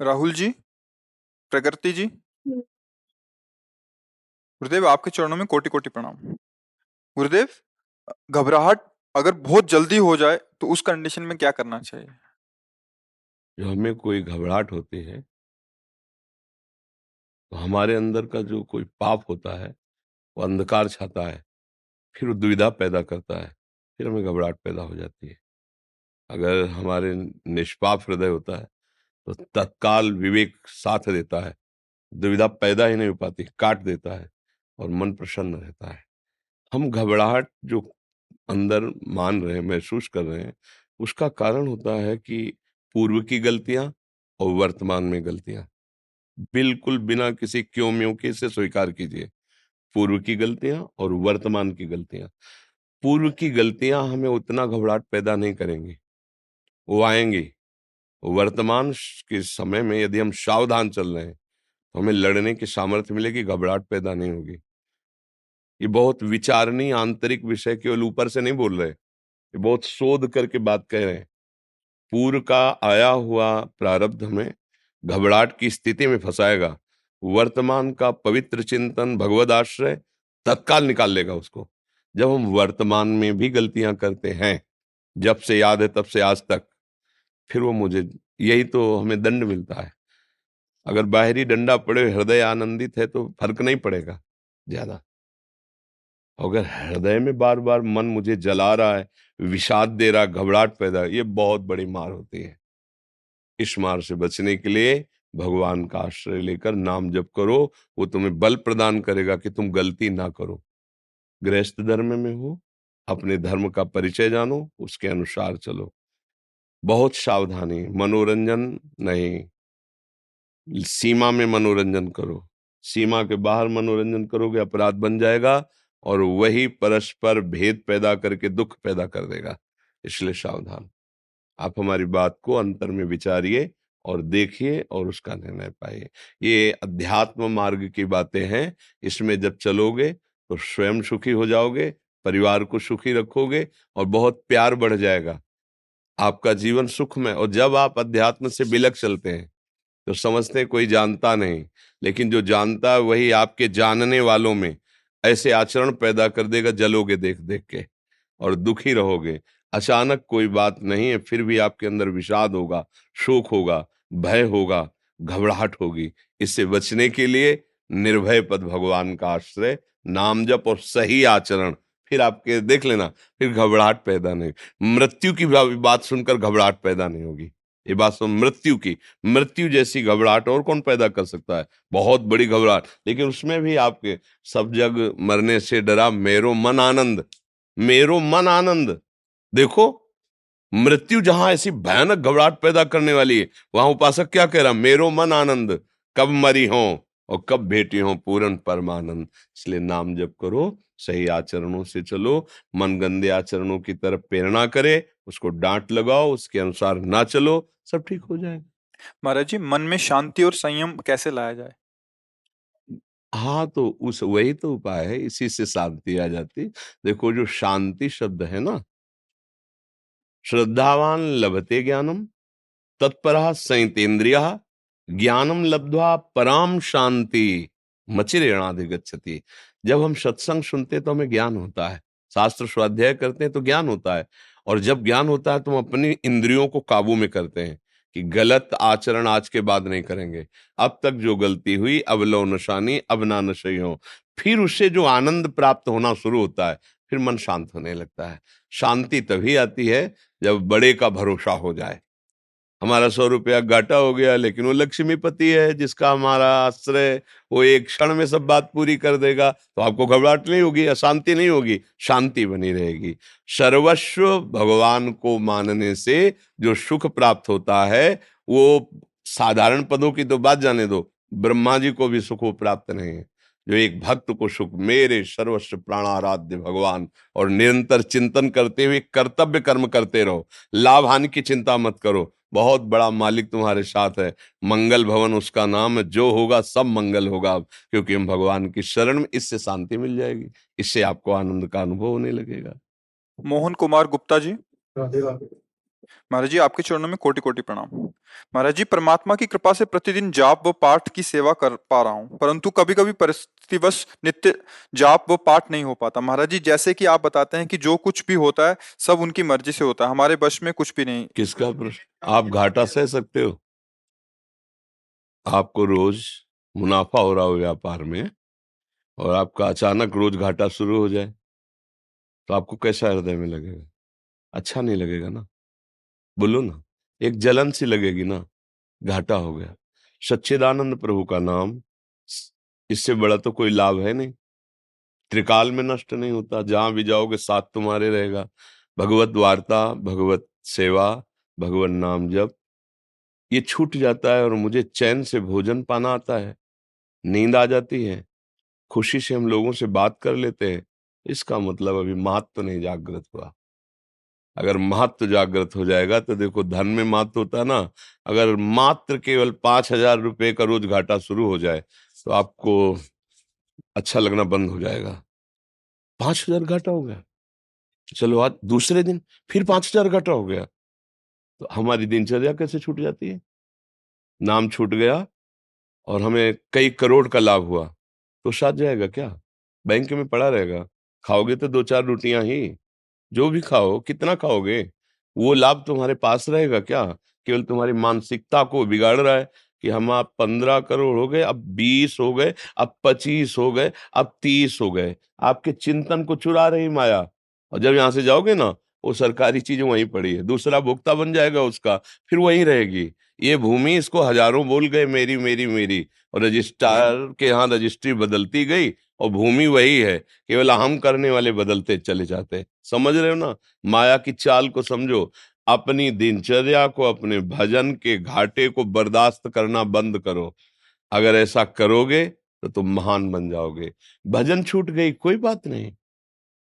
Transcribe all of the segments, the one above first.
राहुल जी प्रकृति जी। गुरुदेव आपके चरणों में कोटि कोटि प्रणाम। गुरुदेव घबराहट अगर बहुत जल्दी हो जाए तो उस कंडीशन में क्या करना चाहिए? जो हमें कोई घबराहट होती है तो हमारे अंदर का जो कोई पाप होता है वो अंधकार छाता है फिर वो दुविधा पैदा करता है फिर हमें घबराहट पैदा हो जाती है। अगर हमारे निष्पाप हृदय होता है तो तत्काल विवेक साथ देता है। दुविधा पैदा ही नहीं हो पाती, काट देता है और मन प्रसन्न रहता है। हम घबराहट जो अंदर मान रहे हैं, महसूस कर रहे हैं, उसका कारण होता है कि पूर्व की गलतियाँ और वर्तमान में गलतियाँ। बिल्कुल बिना किसी क्यों म्यों के से स्वीकार कीजिए। पूर्व की गलतियाँ और वर्तमान की गलतियाँ। पूर्व की गलतियाँ हमें उतना घबराहट पैदा नहीं करेंगी। वो आएँगी। वर्तमान के समय में यदि हम सावधान चल रहे हैं तो हमें लड़ने की सामर्थ्य मिलेगी, घबराहट पैदा नहीं होगी। ये बहुत विचारनीय आंतरिक विषय केवल ऊपर से नहीं बोल रहे, ये बहुत शोध करके बात कह रहे हैं। पूर्व का आया हुआ प्रारब्ध हमें घबराहट की स्थिति में फंसाएगा, वर्तमान का पवित्र चिंतन भगवद आश्रय तत्काल निकाल लेगा उसको। जब हम वर्तमान में भी गलतियाँ करते हैं, जब से याद है तब से आज तक फिर वो मुझे, यही तो हमें दंड मिलता है। अगर बाहरी डंडा पड़े, हृदय आनंदित है तो फ़र्क नहीं पड़ेगा, ज़्यादा। अगर हृदय में बार बार मन मुझे जला रहा है, विषाद दे रहा, घबराहट पैदा, ये बहुत बड़ी मार होती है। इस मार से बचने के लिए भगवान का आश्रय लेकर नाम जप करो, वो तुम्हें बल प्रदान करेगा कि तुम गलती ना करो। गृहस्थ धर्म में हो, अपने धर्म का परिचय जानो, उसके अनुसार चलो। बहुत सावधानी, मनोरंजन नहीं। सीमा में मनोरंजन करो। सीमा के बाहर मनोरंजन करोगे, अपराध बन जाएगा और वही परस्पर भेद पैदा करके दुख पैदा कर देगा। इसलिए सावधान। आप हमारी बात को अंतर में विचारिए और देखिए और उसका निर्णय पाइए। ये अध्यात्म मार्ग की बातें हैं। इसमें जब चलोगे तो स्वयं सुखी हो जाओगे, परिवार को सुखी रखोगे और बहुत प्यार बढ़ जाएगा। आपका जीवन सुख में और जब आप अध्यात्म से बिलक चलते हैं तो समझते हैं कोई जानता नहीं, लेकिन जो जानता है वही आपके जानने वालों में ऐसे आचरण पैदा कर देगा, जलोगे देख देख के, और दुखी रहोगे। अचानक कोई बात नहीं है, फिर भी आपके अंदर विषाद होगा, शोक होगा, भय होगा, घबराहट होगी। इससे बचने के लिए निर्भय पद भगवान का आश्रय, नाम जप और सही आचरण फिर आपके, देख लेना, फिर घबराहट पैदा नहीं मृत्यु की बात सुनकर घबराहट पैदा नहीं होगी। ये बात सुन, मृत्यु की, मृत्यु जैसी घबराहट और कौन पैदा कर सकता है? बहुत बड़ी घबराहट। लेकिन उसमें भी आपके सब जग मरने से डरा, मेरो मन आनंद, मेरो मन आनंद। देखो, मृत्यु जहाँ ऐसी भयानक घबराहट पैदा करने वाली है, वहाँ उपासक क्या कह रहा मेरो मन आनंद, कब मरी हो और कब भेटी हो पूर्ण परमानंद। इसलिए नाम जप करो सही आचरणों से चलो मन गंदे आचरणों की तरफ़ प्रेरणा करे उसको डांट लगाओ उसके अनुसार ना चलो सब ठीक हो जाएगा। महाराज जी मन में शांति और संयम कैसे लाया जाए? हाँ तो उस वही तो उपाय है इसी से शांति आ जाती। देखो जो शांति शब्द है ना श्रद्धावान लभते ज्ञानम तत्परा संतेन्द्रिय ज्ञानम लब्ध्वा पराम शांति। मचिरेणाधिगछति जब हम सत्संग सुनते तो हमें ज्ञान होता है। शास्त्र स्वाध्याय करते हैं तो ज्ञान होता है। और जब ज्ञान होता है तो हम अपनी इंद्रियों को काबू में करते हैं कि गलत आचरण आज के बाद नहीं करेंगे। अब तक जो गलती हुई, अब लो नशानी, अब ना नशे हो। फिर उससे जो आनंद प्राप्त होना शुरू होता है, फिर मन शांत होने लगता है। शांति तभी आती है जब बड़े का भरोसा हो जाए। हमारा सौ रुपया घाटा हो गया, लेकिन वो लक्ष्मीपति है जिसका हमारा आश्रय, वो एक क्षण में सब बात पूरी कर देगा तो आपको घबराहट नहीं होगी, अशांति नहीं होगी, शांति बनी रहेगी। सर्वस्व भगवान को मानने से जो सुख प्राप्त होता है, वो साधारण पदों की तो बात जाने दो, ब्रह्मा जी को भी सुख प्राप्त नहीं है। जो एक भक्त को सुख, मेरे सर्वस्व प्राणाराध्य भगवान, और निरंतर चिंतन करते हुए कर्तव्य कर्म करते रहो, लाभ हानि की चिंता मत करो बहुत बड़ा मालिक तुम्हारे साथ है। मंगल भवन उसका नाम है। जो होगा सब मंगल होगा क्योंकि हम भगवान की शरण में इससे शांति मिल जाएगी। इससे आपको आनंद का अनुभव होने लगेगा। मोहन कुमार गुप्ता जी। महाराज जी, आपके चरणों में कोटि कोटि प्रणाम। महाराज जी, परमात्मा की कृपा से प्रतिदिन जाप व पाठ की सेवा कर पा रहा हूँ, परंतु कभी कभी परिस्थितिवश नित्य जाप व पाठ नहीं हो पाता। महाराज जी, जैसे कि आप बताते हैं कि जो कुछ भी होता है, सब उनकी मर्ज़ी से होता है, हमारे वश में कुछ भी नहीं। किसका प्रश्न? आप घाटा सह सकते हो। आपको रोज मुनाफा हो रहा हो व्यापार में, और आपका अचानक रोज घाटा शुरू हो जाए तो आपको कैसा हृदय में लगेगा? अच्छा नहीं लगेगा ना? बोलो ना, एक जलन सी लगेगी ना, घाटा हो गया। सच्चिदानंद प्रभु का नाम इससे बड़ा तो कोई लाभ है नहीं। त्रिकाल में नष्ट नहीं होता, जहाँ भी जाओगे साथ तुम्हारे रहेगा। भगवत वार्ता, भगवत सेवा भगवत नाम जप, ये छूट जाता है और मुझे चैन से भोजन पाना आता है। नींद आ जाती है, खुशी से हम लोगों से बात कर लेते हैं, इसका मतलब अभी मात तो नहीं जागृत हुआ। अगर महत्व जागृत हो जाएगा तो देखो धन में महत्व होता है ना। अगर मात्र केवल पाँच हज़ार रुपये का रोज घाटा शुरू हो जाए तो आपको अच्छा लगना बंद हो जाएगा। पाँच हज़ार घाटा हो गया। चलो आज दूसरे दिन फिर पाँच हज़ार घाटा हो गया। तो हमारी दिनचर्या कैसे छूट जाती है? नाम छूट गया और हमें कई करोड़ का लाभ हुआ। तो साथ जाएगा क्या? बैंक में पड़ा रहेगा। खाओगे तो दो चार रोटियाँ ही। जो भी खाओ, कितना खाओगे? वो लाभ तुम्हारे पास रहेगा क्या? केवल तुम्हारी मानसिकता को बिगाड़ रहा है कि हम आप पंद्रह करोड़ हो गए, अब बीस हो गए, अब पच्चीस हो गए, अब तीस हो गए। आपके चिंतन को चुरा रही माया। और जब यहाँ से जाओगे ना, वो सरकारी चीज़ वहीं पड़ी है। दूसरा भुगता बन जाएगा उसका, फिर वहीं रहेगी। ये भूमि इसको हज़ारों बोल गए, मेरी मेरी मेरी। और रजिस्ट्रार के यहाँ रजिस्ट्री बदलती गई और भूमि वही है। केवल हम करने वाले बदलते चले जाते समझ रहे हो ना? माया की चाल को समझो। अपनी दिनचर्या को, अपने भजन के घाटे को बर्दाश्त करना बंद करो। अगर ऐसा करोगे तो तुम महान बन जाओगे। भजन छूट गई, कोई बात नहीं।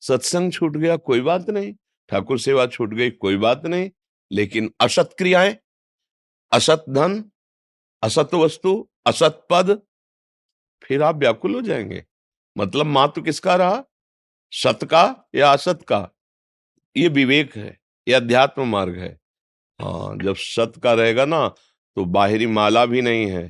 सत्संग छूट गया, कोई बात नहीं। ठाकुर सेवा छूट गई, कोई बात नहीं। लेकिन असत क्रियाएँ, असत धन, असत वस्तु, असत पद, फिर आप व्याकुल हो जाएँगे। मतलब मातु किसका रहा? सत का या असत का? ये विवेक है, ये अध्यात्म मार्ग है। हाँ जब सत का रहेगा ना तो बाहरी माला भी नहीं है,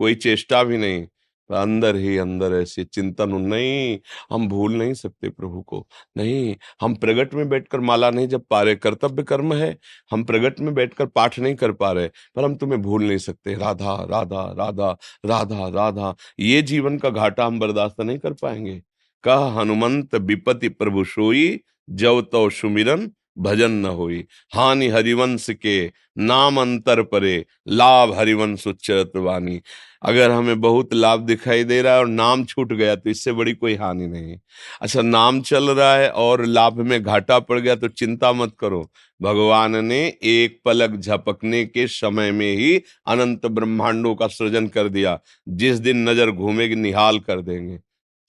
कोई चेष्टा भी नहीं। अंदर ही अंदर ऐसे चिंतन नहीं, हम भूल नहीं सकते प्रभु को। नहीं, हम प्रगट में बैठकर माला नहीं जब पा रहे, कर्तव्य कर्म है, हम प्रगट में बैठकर पाठ नहीं कर पा रहे, पर हम तुम्हें भूल नहीं सकते। राधा राधा राधा राधा राधा, ये जीवन का घाटा हम बर्दाश्त नहीं कर पाएँगे। कह हनुमंत विपति प्रभु सोई, जव तो सुमिरन भजन न होई। हानि हरिवंश के नाम अंतर परे, लाभ हरिवंश उच्चत वाणी अगर हमें बहुत लाभ दिखाई दे रहा है और नाम छूट गया तो इससे बड़ी कोई हानि नहीं। अच्छा नाम चल रहा है और लाभ में घाटा पड़ गया तो चिंता मत करो। भगवान ने एक पलक झपकने के समय में ही अनंत ब्रह्मांडों का सृजन कर दिया। जिस दिन नज़र घूमेगी, निहाल कर देंगे।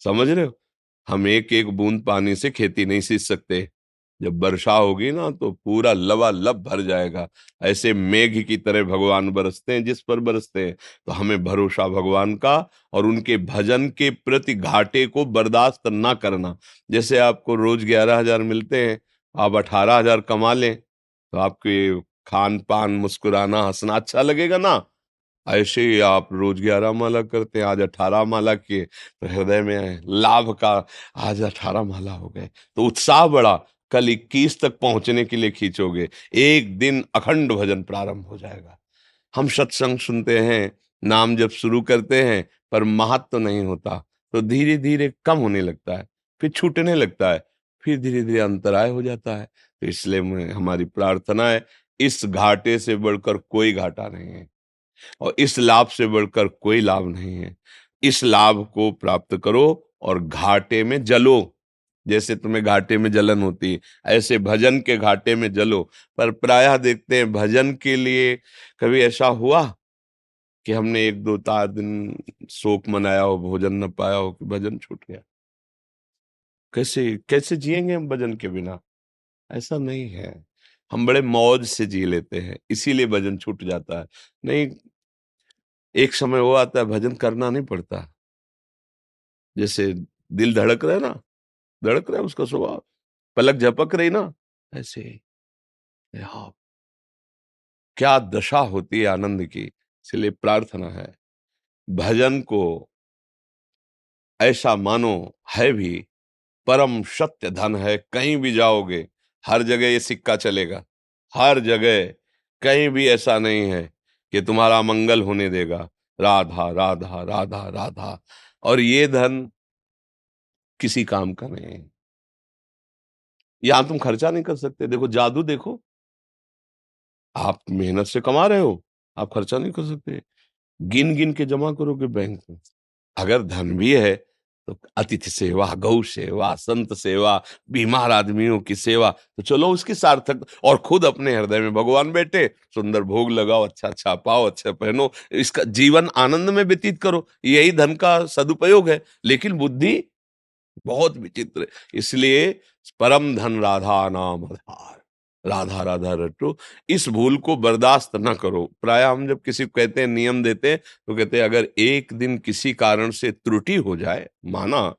समझ रहे हो? हम एक एक बूंद पानी से खेती नहीं सींच सकते। जब वर्षा होगी ना तो पूरा लवा लब भर जाएगा। ऐसे मेघ की तरह भगवान बरसते हैं, जिस पर बरसते हैं। तो हमें भरोसा भगवान का और उनके भजन के प्रति घाटे को बर्दाश्त ना करना। जैसे आपको रोज ग्यारह हज़ार मिलते हैं, आप अठारह हज़ार कमा लें तो आपके खान पान मुस्कुराना, हंसना अच्छा लगेगा ना? ऐसे ही आप रोज ग्यारह माला करते हैं, आज अठारह माला किए तो हृदय में लाभ का आज अठारह माला हो गए। तो उत्साह बढ़ा, कल इक्कीस तक पहुँचने के लिए खींचोगे, एक दिन अखंड भजन प्रारंभ हो जाएगा। हम सत्संग सुनते हैं, नाम जब शुरू करते हैं, पर महत्व तो नहीं होता तो धीरे धीरे कम होने लगता है, फिर छूटने लगता है, फिर धीरे धीरे अंतराय हो जाता है। तो इसलिए हमारी प्रार्थना है, इस घाटे से बढ़कर कोई घाटा नहीं है। और इस लाभ से बढ़कर कोई लाभ नहीं है। इस लाभ को प्राप्त करो और घाटे में जलो। जैसे तुम्हें घाटे में जलन होती है, ऐसे भजन के घाटे में जलो। पर प्रायः देखते हैं भजन के लिए कभी ऐसा हुआ कि हमने एक दो चार दिन शोक मनाया हो, भोजन न पाया हो कि भजन छूट गया? कैसे कैसे जिएँगे हम भजन के बिना? ऐसा नहीं है। हम बड़े मौज से जी लेते हैं, इसीलिए भजन छूट जाता है। नहीं एक समय वो आता है, भजन करना नहीं पड़ता। जैसे दिल धड़क रहा है ना, धड़क रहा है उसका स्वभाव, पलक झपक रही ना, ऐसे हाँ। क्या दशा होती है आनंद की, इसलिए प्रार्थना है। भजन को ऐसा मानो है भी, परम सत्य धन है, कहीं भी जाओगे, हर जगह ये सिक्का चलेगा। हर जगह कहीं भी ऐसा नहीं है। कि तुम्हारा मंगल होने देगा। राधा राधा राधा राधा। और ये धन किसी काम का नहीं है। यहाँ तुम खर्चा नहीं कर सकते। देखो, जादू देखो। आप मेहनत से कमा रहे हो, आप खर्चा नहीं कर सकते। गिन गिन के जमा करोगे बैंक में। अगर धन भी है तो अतिथि सेवा, गौ सेवा, संत सेवा, बीमार आदमियों की सेवा तो चलो उसकी सार्थक और खुद अपने हृदय में भगवान बैठे, सुंदर भोग लगाओ अच्छा अच्छा पाओ अच्छा पहनो, इसका जीवन आनंद में व्यतीत करो। यही धन का सदुपयोग है, लेकिन बुद्धि बहुत विचित्र इसलिए परम धन राधा नाम आधार राधा राधा रटो। इस भूल को बर्दाश्त न करो। प्राय हम जब किसी को कहते हैं, नियम देते हैं तो कहते हैं, अगर एक दिन किसी कारण से त्रुटि हो जाए, माना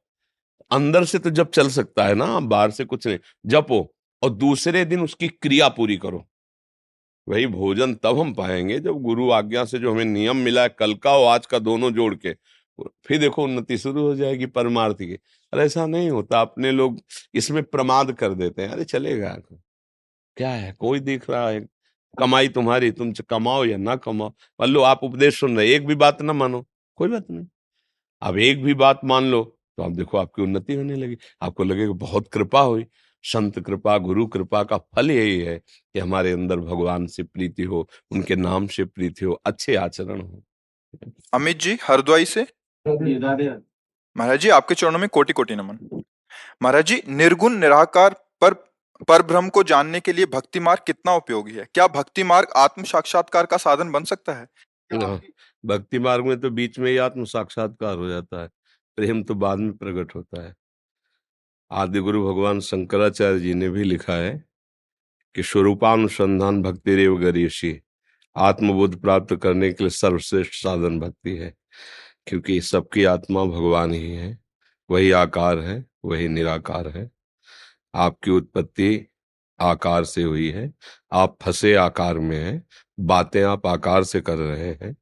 अंदर से तो जब चल सकता है ना, बाहर से कुछ नहीं, जपो और दूसरे दिन उसकी क्रिया पूरी करो। वही भोजन तब हम पाएँगे जब गुरु आज्ञा से जो हमें नियम मिला है, कल का और आज का दोनों जोड़ के, फिर देखो उन्नति शुरू हो जाएगी परमार्थ की। अरे, ऐसा नहीं होता। अपने लोग इसमें प्रमाद कर देते हैं। अरे, चलेगा। क्या है? कोई दिख रहा है कमाई तुम्हारी तुम कमाओ या ना कमाओ। मान लो आप उपदेश सुन रहे एक भी बात ना मानो। कोई बात नहीं। अब एक भी बात मान लो तो आप देखो आपकी उन्नति होने लगी। आपको लगेगा बहुत कृपा हुई। संत कृपा गुरु कृपा का फल यही है कि हमारे अंदर भगवान से प्रीति हो उनके नाम से प्रीति हो अच्छे आचरण हो। अमित जी हरद्वाई से? महाराज जी आपके चरणों में कोटि कोटि नमन। महाराज जी निर्गुण निराकार पर ब्रह्म को जानने के लिए भक्ति मार्ग कितना उपयोगी है? क्या भक्ति मार्ग आत्म साक्षात्कार का साधन बन सकता है? हाँ, भक्ति मार्ग में तो बीच में ही आत्म साक्षात्कार हो जाता है। प्रेम तो बाद में प्रकट होता है। आदि गुरु भगवान शंकराचार्य जी ने भी लिखा है कि स्वरूपानुसंधान भक्ति रेव गरीशी आत्मबोध प्राप्त करने के लिए सर्वश्रेष्ठ साधन भक्ति है क्योंकि सबकी आत्मा भगवान ही है। वही आकार है वही निराकार है। आपकी उत्पत्ति आकार से हुई है आप फंसे आकार में हैं बातें आप आकार से कर रहे हैं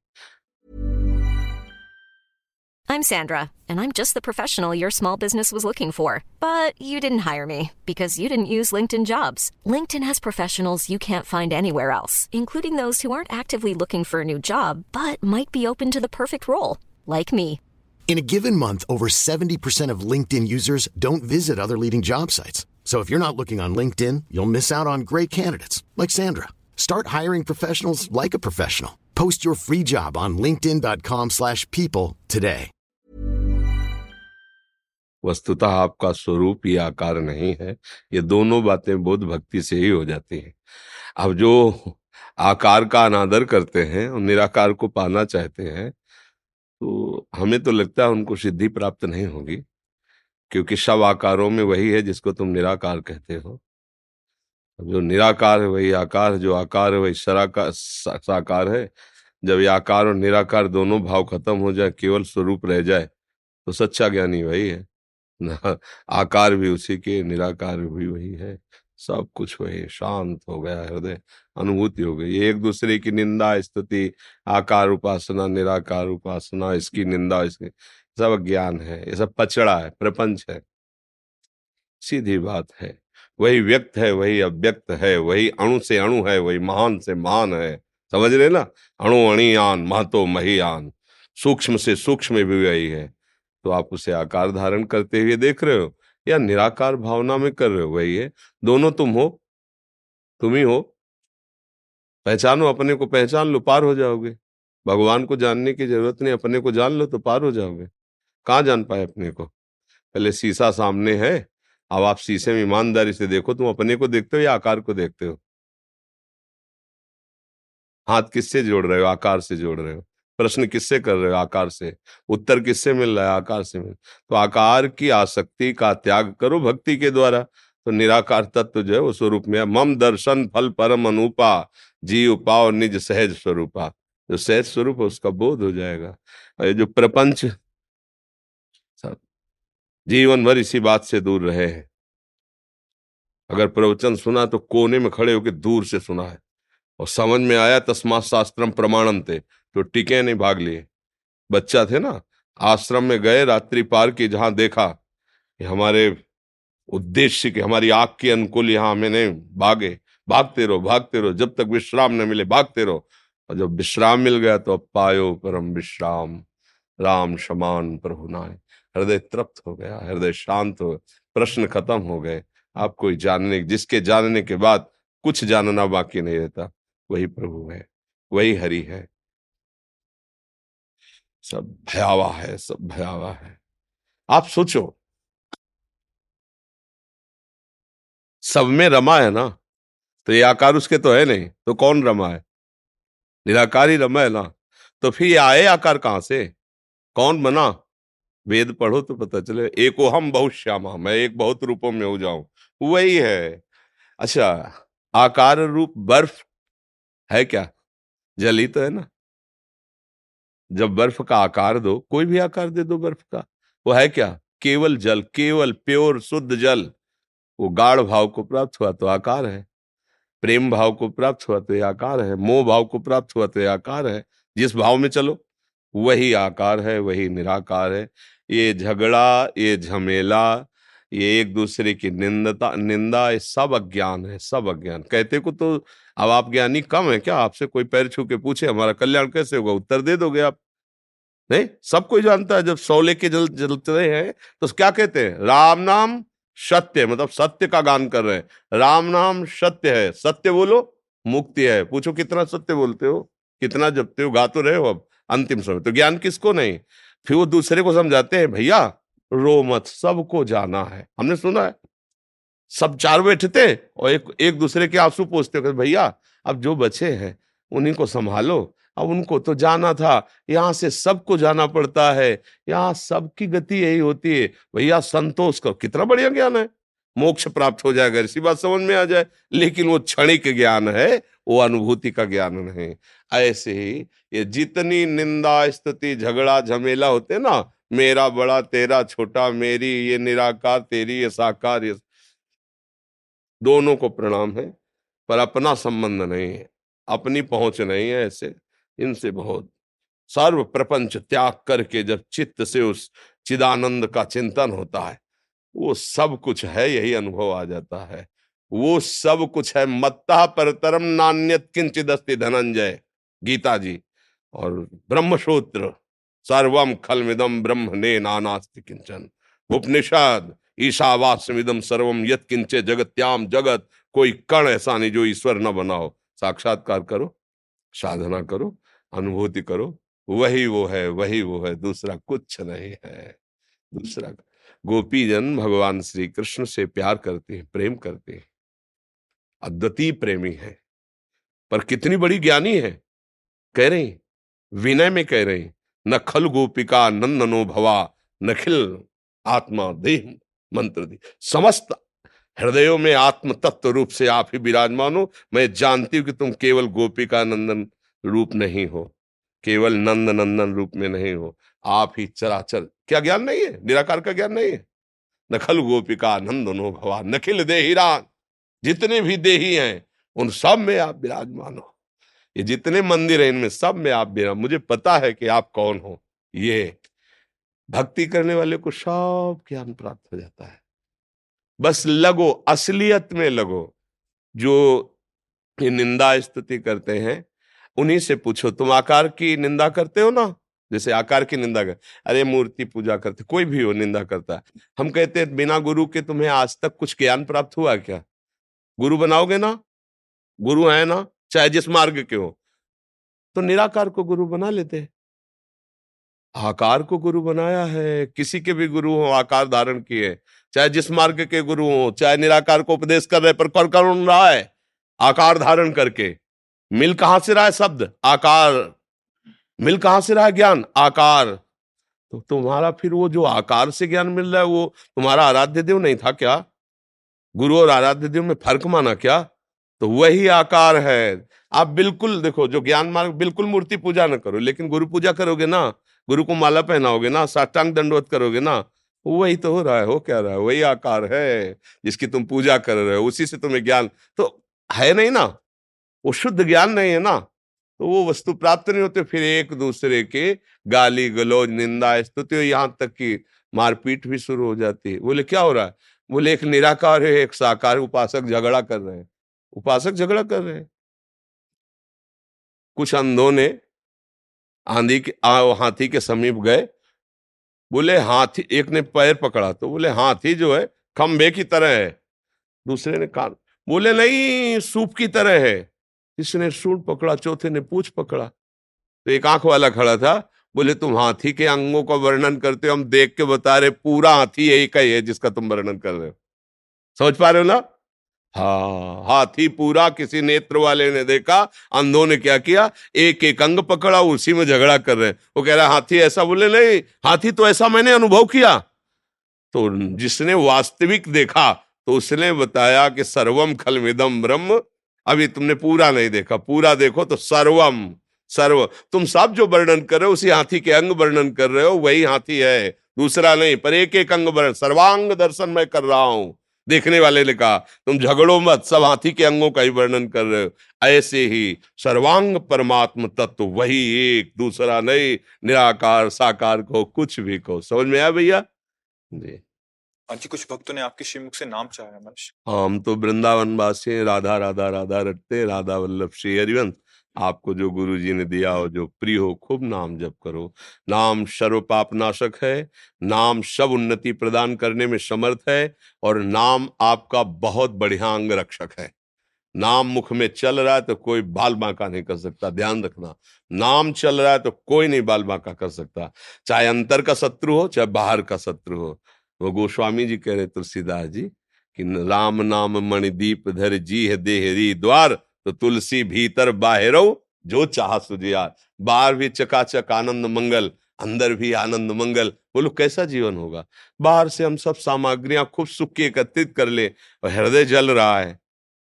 I'm Sandra, and I'm just the professional your small business was looking for. But you didn't hire me because you didn't use LinkedIn jobs. LinkedIn has professionals you can't find anywhere else, including those who aren't actively looking for a new job but might be open to the perfect role, like me. In a given month, over 70% of LinkedIn users don't visit other leading job sites. So if you're not looking on LinkedIn, you'll miss out on great candidates like Sandra. Start hiring professionals like a professional. Post your free job on linkedin.com/people today. वस्तुतः आपका स्वरूप या आकार नहीं है ये दोनों बातें बोध भक्ति से ही हो जाती हैं अब जो आकार का अनादर करते हैं और निराकार को पाना चाहते हैं तो हमें तो लगता है उनको सिद्धि प्राप्त नहीं होगी क्योंकि सब आकारों में वही है जिसको तुम निराकार कहते हो। जो निराकार है वही आकार जो आकार है वही सराकार साकार है। जब ये आकार और निराकार दोनों भाव खत्म हो जाए, केवल स्वरूप रह जाए तो सच्चा ज्ञानी वही है। ना, आकार भी उसी के, निराकार भी वही है। सब कुछ वही शांत हो गया हृदय, अनुभूति हो गई। एक दूसरे की निंदा, स्तुति, आकार उपासना, निराकार उपासना, इसकी निंदा, इसकी सब ज्ञान है, ये सब पचड़ा है, प्रपंच है। सीधी बात है। वही व्यक्त है, वही अव्यक्त है, वही अणु से अणु है, वही महान से महान है। समझ रहे ना? अणु अणियान महतो महियान सूक्ष्म से सूक्ष्म भी वही है। तो आप उसे आकार धारण करते हुए देख रहे हो या निराकार भावना में कर रहे हो? वही है, दोनों तुम हो। तुम ही हो। पहचानो, अपने को पहचान लो, पार हो जाओगे। भगवान को जानने की ज़रूरत नहीं, अपने को जान लो तो पार हो जाओगे। कहाँ जान पाए अपने को? पहले शीशा सामने है, अब आप शीशे में ईमानदारी से देखो, तुम अपने को देखते हो या आकार को देखते हो? हाथ किससे जोड़ रहे हो? आकार से जोड़ रहे हो। प्रश्न किससे कर रहे हो? आकार से। उत्तर किससे मिल रहा है? आकार से मिल तो आकार की आसक्ति का त्याग करो भक्ति के द्वारा। तो निराकार तत्व जो है, वो स्वरूप में है। मम दर्शन फल परम अनुपा जीव पाओ निज सहज स्वरूपा। जो सहज स्वरूप है, उसका बोध हो जाएगा। ये जो प्रपंच जीवन भर इसी बात से दूर रहे हैं। अगर प्रवचन सुना तो कोने में खड़े होकर दूर से सुना है। और समझ में आया तस्मात शास्त्रम प्रमाणम थे तो टिके नहीं भाग लिए। बच्चा थे ना, आश्रम में गए, रात्रि पार की जहाँ देखा कि हमारे उद्देश्य के हमारी आग के अनुकूल यहाँ मैंने भागे। भागते रहो भागते रहो, जब तक विश्राम न मिले, भागते रहो। और जब विश्राम मिल गया तो अब पायो परम विश्राम। राम समान प्रभु नाय हृदय तृप्त हो गया, हृदय शांत हो प्रश्न खत्म हो गए। आप कोई जानने, जिसके जानने के बाद कुछ जानना बाकी नहीं रहता, वही प्रभु है, वही हरि है। सब भयावा है, सब भयावा है। आप सोचो। सब में रमा है ना? तो ये आकार उसके तो है नहीं तो कौन रमा है? निराकार ही रमा है ना? तो फिर ये आए आकार कहाँ से? कौन बना? वेद पढ़ो तो पता चले, एको हम बहुत श्यामा, मैं एक बहुत रूपों में हो जाऊँ। वही है। अच्छा आकार रूप बर्फ़ है क्या? जल ही तो है ना। जब बर्फ़ का आकार दो, कोई भी आकार दे दो बर्फ़ का, वो है क्या? केवल जल, केवल प्योर, शुद्ध जल। वो गाढ़ भाव को प्राप्त हुआ तो आकार है। प्रेम भाव को प्राप्त हुआ तो ये आकार है। मोह भाव को प्राप्त हुआ तो ये आकार है। जिस भाव में चलो, वही आकार है, वही निराकार है। ये झगड़ा, ये झमेला, ये एक दूसरे की निंदता, निंदा, ये सब अज्ञान है, सब अज्ञान। कहते को तो अब आप ज्ञानी कम है क्या? आपसे कोई पैर छू के पूछे, हमारा कल्याण कैसे होगा? उत्तर दे दोगे आप? नहीं, सब कोई जानता है। जब सौले के जल, जलते हैं तो क्या कहते हैं? राम नाम सत्य मतलब सत्य का गान कर रहे हैं। राम नाम सत्य है। सत्य बोलो, मुक्ति है। पूछो, कितना सत्य बोलते हो? कितना जपते हो? गा तो रहे हो अब, अंतिम समय। तो ज्ञान किसको नहीं? फिर वो दूसरे को समझाते हैं, भैया, रो मत, सबको जाना है। हमने सुना है। सब चार बैठते और एक एक दूसरे के आँसू पोसते भैया, अब जो बचे हैं, उन्हीं को संभालो। अब उनको तो जाना था, यहाँ से सबको जाना पड़ता है, यहाँ सबकी गति यही होती है। भैया, संतोष करो। कितना बढ़िया ज्ञान है। मोक्ष प्राप्त हो जाएगा, इसी बात समझ में आ जाए। लेकिन वो क्षणिक ज्ञान है वो अनुभूति का ज्ञान नहीं। ऐसे ही ये जितनी निंदा, स्तुति, झगड़ा, झमेला होते ना, मेरा बड़ा, तेरा छोटा, मेरी ये निराकार, तेरी ये साकार, ये दोनों को प्रणाम है, पर अपना संबंध नहीं है, अपनी पहुँच नहीं है ऐसे, इनसे बहुत सर्व प्रपंच त्याग करके जब चित्त से उस चिदानंद का चिंतन होता है, वो सब कुछ है, यही अनुभव आ जाता है। वो सब कुछ है मत्ता परतरम नान्यत किंचिदस्ति धनंजय। गीता जी, और ब्रह्मसूत्र सर्वम खलमिदम ब्रह्म ने नानास्ति किंचन। उपनिषद ईशावास्यमिदम सर्वम यत किंचे जगत्याम जगत, कोई कण ऐसा नहीं जो ईश्वर न बनाओ। साक्षात्कार करो, साधना करो, अनुभूति करो, वही वो है, वही वो है, दूसरा कुछ नहीं है। दूसरा गोपी जन भगवान श्री कृष्ण से प्यार करते हैं, प्रेम करते हैं। अद्वितीय प्रेमी है। पर कितनी बड़ी ज्ञानी है। कह रही, विनय में कह रही, न खल गोपिका नंदनो भवा नखिल आत्मा देह मंत्र दी। समस्त हृदयों में आत्म तत्व रूप से आप ही विराजमान हो। मैं जानती हूँ कि तुम केवल गोपिका नंदन रूप नहीं हो, केवल नंद नंदन रूप में नहीं हो। आप ही चराचर। क्या ज्ञान नहीं है? निराकार का ज्ञान नहीं है? नखल गोपिका नंदनो भवा नखिल देहिरान। जितने भी देही हैं, उन सब में आप विराजमान हो। ये जितने मंदिर हैं, इनमें सब में आप विराज मुझे पता है कि आप कौन हो। ये भक्ति करने वाले को सब ज्ञान प्राप्त हो जाता है। बस लगो, असलियत में लगो। जो ये निंदा स्तुति करते हैं, उन्हीं से पूछो, तुम आकार की निंदा करते हो ना? जैसे आकार की निंदा कर, अरे मूर्ति पूजा करते, कोई भी हो, निंदा करता है। हम कहते हैं, बिना गुरु के तुम्हें आज तक कुछ ज्ञान प्राप्त हुआ क्या? गुरु बनाओगे ना? गुरु है ना? चाहे जिस मार्ग के हो। तो निराकार को गुरु बना लेते आकार को गुरु बनाया है। किसी के भी गुरु हो, आकार धारण किए। चाहे जिस मार्ग के गुरु हो, चाहे निराकार को उपदेश कर रहे पर कर कौन रहा है? आकार धारण करके। मिल कहाँ से रहा है शब्द? आकार। मिल कहाँ से रहा है ज्ञान? आकार। तो तुम्हारा फिर वो जो आकार से ज्ञान मिल रहा है, वो तुम्हारा आराध्य देव नहीं था क्या? गुरु और आराध्य देव में फ़र्क माना क्या? तो वही आकार है। आप बिल्कुल देखो, जो ज्ञान मार्ग, बिल्कुल मूर्ति पूजा ना करो, लेकिन गुरु पूजा करोगे ना, गुरु को माला पहनाओगे ना, साष्टांग दंडवत करोगे ना, वही तो हो रहा है, हो क्या रहा है? वही आकार है, जिसकी तुम पूजा कर रहे हो, उसी से तुम्हें ज्ञान तो है नहीं ना? वो शुद्ध ज्ञान नहीं है ना? तो वो वस्तु प्राप्त नहीं होते, फिर एक दूसरे के गाली गलोज, निंदा स्तुति यहाँ तक कि मारपीट भी शुरू हो जाती है। बोले, क्या हो रहा है? बोले एक निराकार है एक साकार उपासक झगड़ा कर रहे हैं। उपासक झगड़ा कर रहे हैं। कुछ अंधों ने आंधी के आ, हाथी के समीप गए। बोले हाथी एक ने पैर पकड़ा। तो बोले हाथी जो है खंबे की तरह है। दूसरे ने कान बोले नहीं सूप की तरह है। इसने सूट पकड़ा? चौथे ने पूछ पकड़ा। तो एक आँख वाला खड़ा था। बोले, तुम हाथी के अंगों का वर्णन करते हो, हम देख के बता रहे, पूरा हाथी यही का ही है जिसका तुम वर्णन कर रहे हो। समझ पा रहे हो ना? हाँ हाथी पूरा किसी नेत्र वाले ने देखा, अंधों ने क्या किया? एक एक अंग पकड़ा, उसी में झगड़ा कर रहे वो कह रहा, हाथी ऐसा बोले, नहीं, हाथी तो ऐसा मैंने अनुभव किया। तो जिसने वास्तविक देखा तो उसने बताया कि सर्वम खलमिदम ब्रह्म। अभी तुमने पूरा नहीं देखा, पूरा देखो तो सर्वम। सर्व तुम सब जो वर्णन कर रहे हो उसी हाथी के अंग वर्णन कर रहे हो वही हाथी है दूसरा नहीं पर एक एक अंग वर्णन सर्वांग दर्शन मैं कर रहा हूँ। देखने वाले ने कहा तुम झगड़ो मत सब हाथी के अंगों का ही वर्णन कर रहे हो। ऐसे ही सर्वांग परमात्म तत्व वही एक दूसरा नहीं निराकार साकार को कुछ भी को समझ में आया भैया? जी। हाँ जी कुछ भक्तों ने आपके श्रीमुख से नाम चाहा हम तो वृंदावन वासी राधा राधा राधा रटते राधा वल्लभ श्री हरिवंश। आपको जो गुरु जी ने दिया हो, जो प्रिय हो, खूब नाम जप करो। नाम सर्व पाप नाशक है, नाम सब उन्नति प्रदान करने में समर्थ है और नाम आपका बहुत बढ़िया अंग रक्षक है। नाम मुख में चल रहा है तो कोई बाल बांका नहीं कर सकता, ध्यान रखना। नाम चल रहा है तो कोई नहीं बाल बांका कर सकता। चाहे अंतर का शत्रु हो, चाहे बाहर का शत्रु हो। वो गोस्वामी जी कह रहे, तुलसीदास जी, कि राम नाम मणिदीप धर जी है देहरी द्वार। तो तुलसी भीतर बाहरो, जो चाह सुजिया बाहर भी चकाचक आनंद मंगल, अंदर भी आनंद मंगल। बोलो, कैसा जीवन होगा? बाहर से हम सब सामग्रियाँ खूब सुख की एकत्रित कर ले, और हृदय जल रहा है।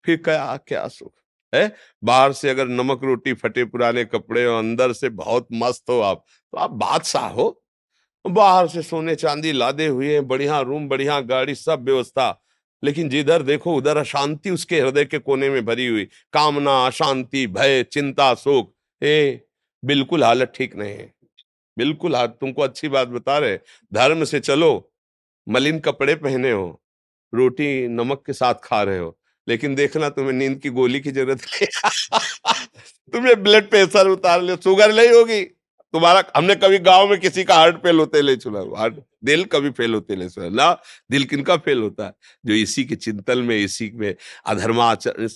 फिर क्या क्या सुख? है? बाहर से अगर नमक रोटी फटे पुराने कपड़े और अंदर से बहुत मस्त हो आप तो आप बादशाह हो। बाहर से सोने चांदी लादे हुए बढ़िया रूम, बढ़िया गाड़ी, सब व्यवस्था। लेकिन जिधर देखो, उधर अशांति उसके हृदय के कोने में भरी हुई। कामना, अशांति, भय, चिंता, शोक। ए बिल्कुल हालत ठीक नहीं है। बिल्कुल हालत तुमको अच्छी बात बता रहे धर्म से चलो, मलिन कपड़े पहने हो, रोटी नमक के साथ खा रहे हो, लेकिन देखना तुम्हें नींद की गोली की ज़रूरत है तुम्हें ब्लड प्रेशर उतार ले शुगर नहीं होगी। तुम्हारा, हमने कभी गाँव में किसी का हार्ट फेल होते ले चुना हार्ट, दिल कभी फेल होते ले सुना। ना, दिल किनका फेल होता है? जो इसी के चिंतन में, इसी में अधर्माचरण।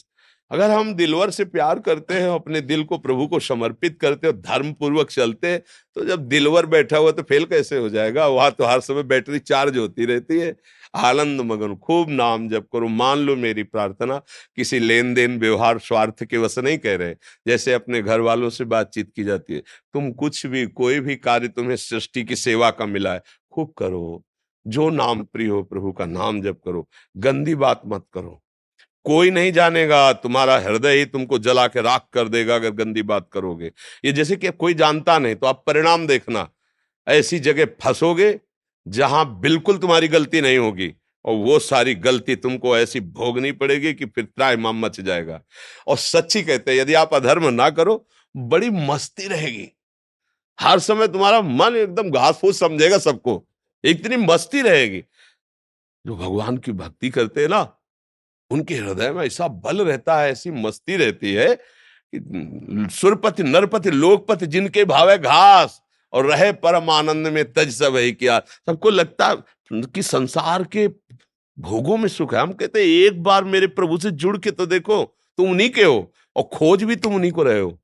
अगर हम दिलवर से प्यार करते हैं, अपने दिल को प्रभु को समर्पित करते हो धर्म पूर्वक चलते हैं तो जब दिलवर बैठा हुआ तो फेल कैसे हो जाएगा? वहाँ तो हर समय बैटरी चार्ज होती रहती है। आनंद मगन, खूब नाम जप करो। मान लो मेरी प्रार्थना, किसी लेन देन व्यवहार, स्वार्थ के वश नहीं कह रहे। जैसे अपने घर वालों से बातचीत की जाती है। तुम कुछ भी, कोई भी कार्य तुम्हें सृष्टि की सेवा का मिला है, खूब करो। जो नाम प्रिय हो, प्रभु का नाम जप करो। गंदी बात मत करो। कोई नहीं जानेगा, तुम्हारा हृदय ही तुमको जला के राख कर देगा अगर गंदी बात करोगे। ये जैसे कि कोई जानता नहीं तो आप परिणाम देखना। ऐसी जगह फंसोगे जहाँ बिल्कुल तुम्हारी गलती नहीं होगी, और वो सारी गलती तुमको ऐसी भोगनी पड़ेगी कि फिर त्राईमाम मच जाएगा। और सच्ची कहते हैं, यदि आप अधर्म ना करो, बड़ी मस्ती रहेगी। हर समय तुम्हारा मन एकदम घास फूस समझेगा सबको। इतनी मस्ती रहेगी। जो भगवान की भक्ति करते हैं ना, उनके हृदय में ऐसा बल रहता है, ऐसी मस्ती रहती है कि सुरपति, नरपति, लोकपति जिनके भावे घास। और रहे परम आनंद में, तज सब ही किया? सबको लगता कि संसार के भोगों में सुख है। हम कहते हैं, एक बार मेरे प्रभु से जुड़ के तो देखो, तुम उन्हीं के हो और खोज भी तुम उन्हीं को रहे हो।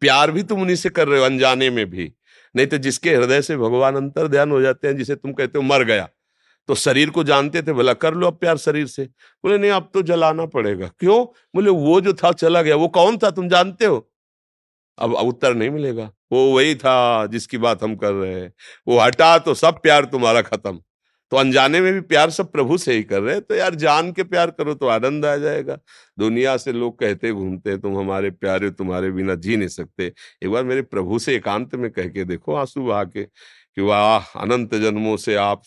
प्यार भी तुम उन्हीं से कर रहे हो, अनजाने में भी। नहीं तो जिसके हृदय से भगवान अंतर ध्यान हो जाते हैं, जिसे तुम कहते हो, मर गया। तो शरीर को जानते थे, भला कर लो अब प्यार शरीर से। बोले, नहीं, अब तो जलाना पड़ेगा। क्यों? बोले, वो जो था, चला गया। वो कौन था? तुम जानते हो? अब उत्तर नहीं मिलेगा। वो वही था जिसकी बात हम कर रहे हैं। वो हटा तो सब प्यार तुम्हारा खत्म। तो अनजाने में भी प्यार सब प्रभु से ही कर रहे हैं। तो यार जान के प्यार करो तो आनंद आ जाएगा। दुनिया से लोग कहते घूमते, तुम हमारे प्यारे तुम्हारे बिना जी नहीं सकते। एक बार मेरे प्रभु से एकांत में कह के देखो आँसू बहा के कि, वाह, अनंत जन्मों से आप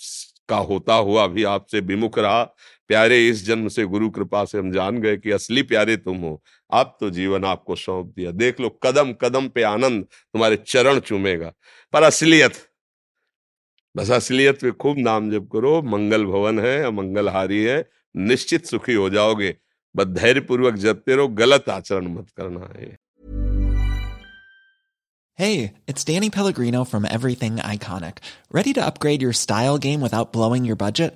का होता हुआ भी आपसे विमुख रहा। प्यारे इस जन्म से गुरु कृपा से हम जान गए कि असली प्यारे तुम हो। आप तो जीवन आपको सौंप दिया। देख लो कदम कदम पे आनंद तुम्हारे चरण चूमेगा। पर असलियत बस असलियत पे खूब नाम जप करो। मंगल भवन है मंगलहारी है। निश्चित सुखी हो जाओगे बस धैर्य पूर्वक जपते रहो। गलत आचरण मत करना है Hey, it's Danny Pellegrino from Everything Iconic. Ready to upgrade your style game without blowing your budget?